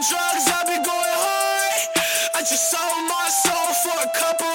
drugs, I be going hard. I just sold my soul for a couple